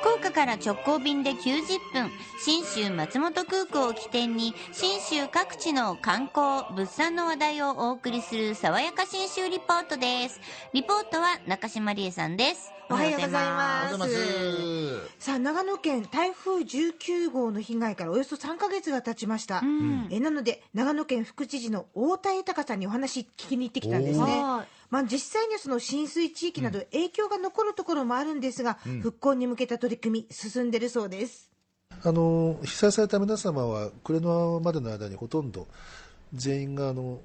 福岡から直行便で90分信州松本空港を起点に信州各地の観光物産の話題をお送りする爽やか信州リポートです。リポートは中島理恵さんです。おはようございます。ます。さあ長野県台風19号の被害からおよそ3ヶ月が経ちました、ん。えなので長野県副知事の太田豊さんにお話聞きに行ってきたんですね。はいまあ、実際にはその浸水地域など影響が残るところもあるんですが、復興に向けた取り組み進んでるそうです。あの被災された皆様は暮れのまでの間にほとんど全員があの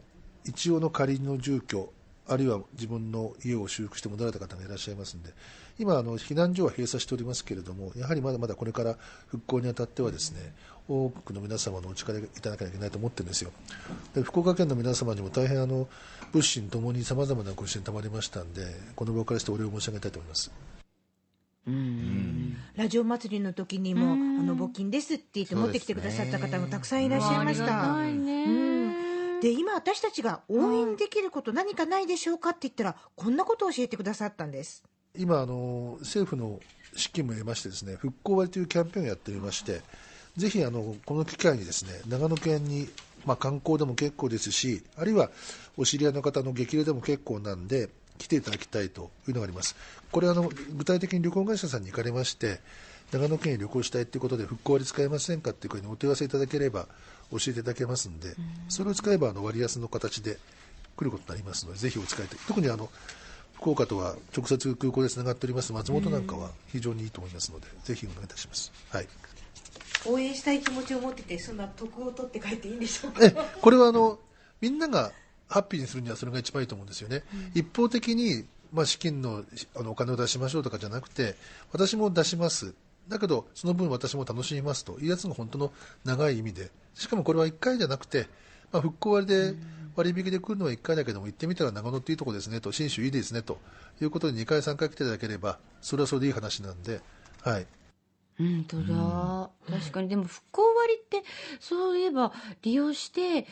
一応の仮の住居あるいは自分の家を修復して戻られた方がいらっしゃいますので今あの避難所は閉鎖しておりますけれどもやはりまだまだこれから復興にあたってはですね多くの皆様のお力いただかなきゃいけないと思ってるんですよ。で福岡県の皆様にも大変あの物心ともにさまざまなご支援たまりましたんでこの場からしてお礼を申し上げたいと思います。ラジオ祭りの時にも、あの募金ですって言って持ってきてくださった方もたくさんいらっしゃいました、うんで今私たちが応援できること何かないでしょうかって言ったらこんなことを教えてくださったんです。今あの政府の資金も得ましてですね復興割というキャンペーンをやっておりましてぜひあのこの機会にですね長野県に、まあ、観光でも結構ですしあるいはお知り合いの方の激励でも結構なんで来ていただきたいというのがあります。これあの具体的に旅行会社さんに行かれまして長野県に旅行したいということで復興割使えませんかというふうにお問い合わせいただければ教えていただけますので、それを使えばあの割安の形で来ることになりますのでぜひお使いたい特にあの福岡とは直接空港でつながっております松本なんかは非常にいいと思いますので、ぜひお願いいたします。はい。応援したい気持ちを持っててそんな得を取って帰っていいんでしょうか？え、これはあのみんながハッピーにするにはそれが一番いいと思うんですよね。一方的にまあ資金のあのお金を出しましょうとかじゃなくて、私も出します。だけどその分私も楽しみますというやつが本当の長い意味で、しかもこれは1回じゃなくて、まあ、復興割で割引で来るのは1回だけども行ってみたら長野っていいとこですねと信州いいですねということで2回3回来ていただければそれはそれでいい話なんで、はい、本当だ、確かに。でも復興割ってそういえば利用して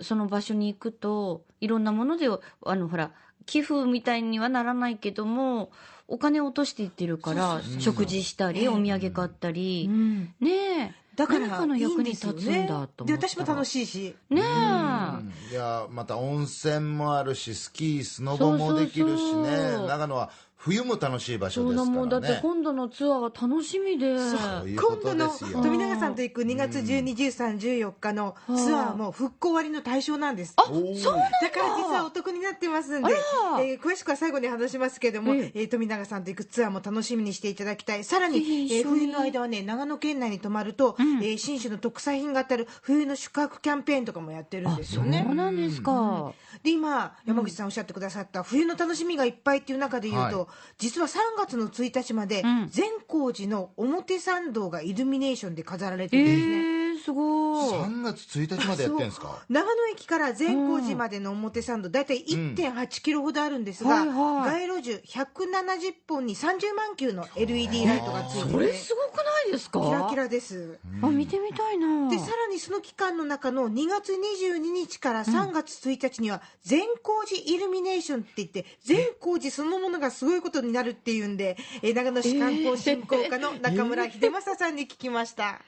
その場所に行くといろんなものであのほら寄付みたいにはならないけどもお金を落としていってるから食事したり、お土産買ったり、うん。ねえ。だから何かの役に立つんだと思ったで私も楽しいし。ねえ、いやまた温泉もあるしスキースノボもできるしそう。そうねそう長野は冬も楽しい場所ですからね。もうだって今度のツアーが楽しみで。そういうこ今度のとですよ富永さんと行く2月12、13、14日のツアーも復興割の対象なんです。おーそうなんだ。から実はお得になってますんで、えー詳しくは最後に話しますけれども、ええ。ー富永さんと行くツアーも楽しみにしていただきたい。さらに、えー冬の間はね、長野県内に泊まると、えー新種の特産品が当たる冬の宿泊キャンペーンとかもやってるんですよね。そうなんですか、で今山口さんおっしゃってくださった冬の楽しみがいっぱいっていう中で言うと、はい実は3月の1日までん善光寺の表参道がイルミネーションで飾られてえるんですね。ー、すごい。3月1日までやってるんですか？長野駅から善光寺までの表参道、大体1.8キロほどあるんですが、はいはい。街路樹170本に30万球の LED ライトがついてそれてすごくないですか？キラキラです。あ見てみたいな。でさらにその期間の中の2月22日から3月1日には善光寺イルミネーションって言って善光寺そのものがすごいことになるっていうんで、えー長野市観光振興課の中村秀正さんに聞きました。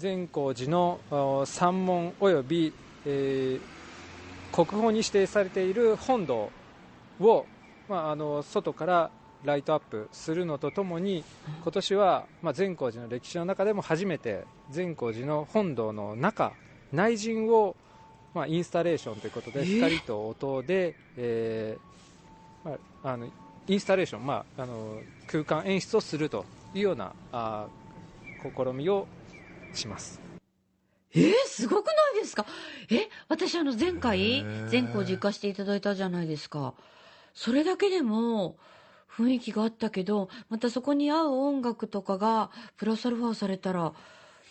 善光寺のお山門および、えー国宝に指定されている本堂を、まあ、あの外からライトアップするのとともに今年は、まあ、善光寺の歴史の中でも初めて善光寺の本堂の中内陣を、まあ、インスタレーションということで光と音で、えーまあ、あのインスタレーション、まあ、あの空間演出をするというようなあ試みをします。えー、すごくないですか？え私あの前回善光寺行かせていただいたじゃないですか。それだけでも雰囲気があったけどまたそこに合う音楽とかがプラスアルファされたら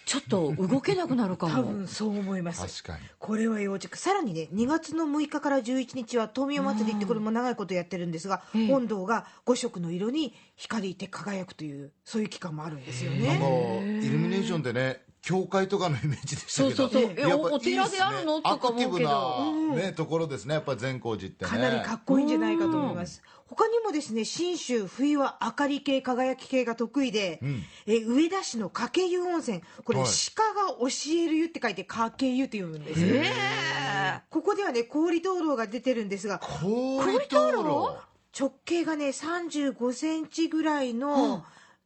ちょっと動けなくなるか 多も分そう思います。確かに。これは要チェック。さらにね2月の6日から11日は東明祭りってこれも長いことやってるんですが、ええ。本堂が5色の色に光って輝くというそういう期間もあるんですよあね。のイルミネーションでね教会とかのイメージでしたけど。そうそうそう。えおお寺であるの？とか思うけど。アクティブな、ねところですね。やっぱ善光寺ってね。かなりかっこいいんじゃないかと思います。他にもですね、信州冬は明かり系、輝き系が得意で、え上田市の掛湯温泉、これ、はい。鹿が教える湯って書いて掛湯って読むんですよ。ここではね、氷灯籠が出てるんですが、氷灯籠？直径がね、35センチぐらいの、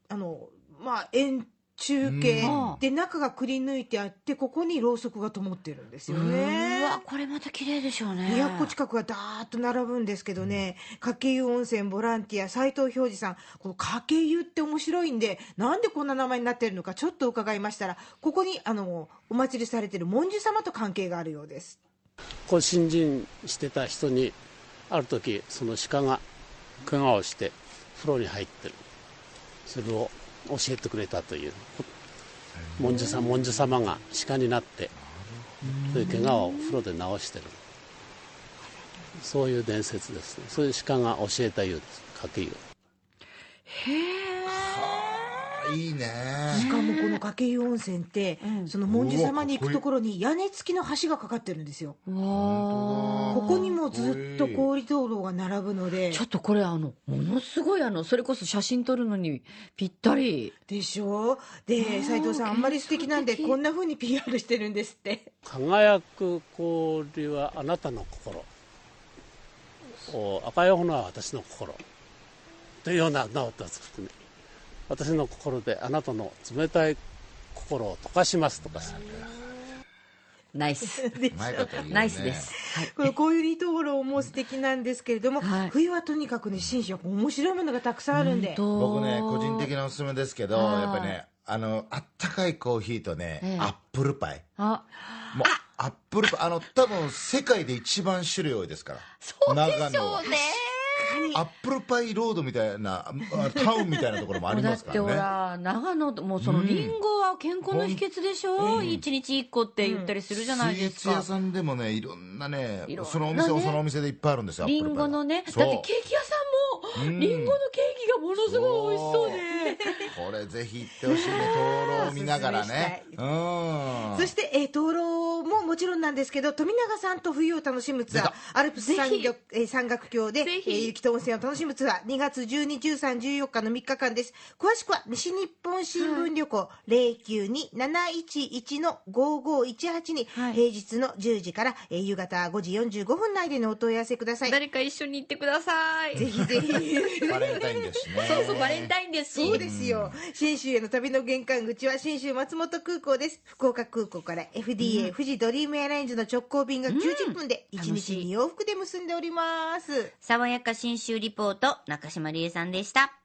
あの、まあ、円柱形うん。で、中がくり抜いてあって、ここにろうそくが灯ってるんですようね。わこれまた綺麗でしょうね。200個近くがダーッと並ぶんですけどね、掛湯温泉ボランティア斉藤表示さん。この掛湯って面白いんでなんでこんな名前になってるのかちょっと伺いましたらここにあのお祭りされてる文殊様と関係があるようです。こう新人してた人にある時その鹿が怪我をして風呂に入ってる。それを教えてくれたという。文殊さん文殊様が鹿になってそういう怪我を風呂で治してる。そういう伝説ですね。そういう鹿が教えた湯です。掛湯あいいね。しかもこの掛湯温泉って、その文殊様に行くところに屋根付きの橋がかかってるんですよ。ここにもずっと氷灯籠が並ぶので。ちょっとこれあのものすごいあのそれこそ写真撮るのにぴったり。でしょ？で斉藤さんあんまり素敵なんでこんな風に PR してるんですって。輝く氷はあなたの心。お赤い炎は私の心。というような名を出すね私の心であなたの冷たい心を溶かしますとかさ。ナイスでナイスです。はい。この氷灯籠も素敵なんですけれども、はい。冬はとにかくね新州は面白いものがたくさんあるんで。僕ね個人的なおすすめですけどはいやっぱりねあのあったかいコーヒーとね、ええ。アップルパイ。あ。もうアップルパイあの多分世界で一番種類多いですから。そうでし長野は。ょうねアップルパイロードみたいなあタウンみたいなところもありだってほますからね。ら長野もうそのリンゴは健康の秘訣でしょ？一、日一個って言ったりするじゃないですか。スイーツ屋さんでもねいろんなねそのお店もそのお店でいっぱいあるんですよリンゴのねだってケーキ屋さんもうん。リンゴのケーキがものすごい美味しそうで。これぜひ行ってほしいね。灯籠を見ながらね。おうん。そして、えー、灯籠ももちろんなんですけど富永さんと冬を楽しむツアーアルプス山ぜひ。岳、えー山岳橋で、えー雪と温泉を楽しむツアー2月12、13、14日の3日間です。詳しくは西日本新聞旅行、092-711の5518に、はい。平日の10時から、えー夕方5時45分内でのお問い合わせください。誰か一緒に行ってください。ぜひぜひ。バレンタインですしね。そうそうバレンタインです。しそうですよ。信州への旅の玄関口は信州松本空港です。福岡空港から FDA、富士ドリームエアラインズの直行便が90分で1日楽しい2往復で結んでおります。爽やか新州リポート中島理恵さんでした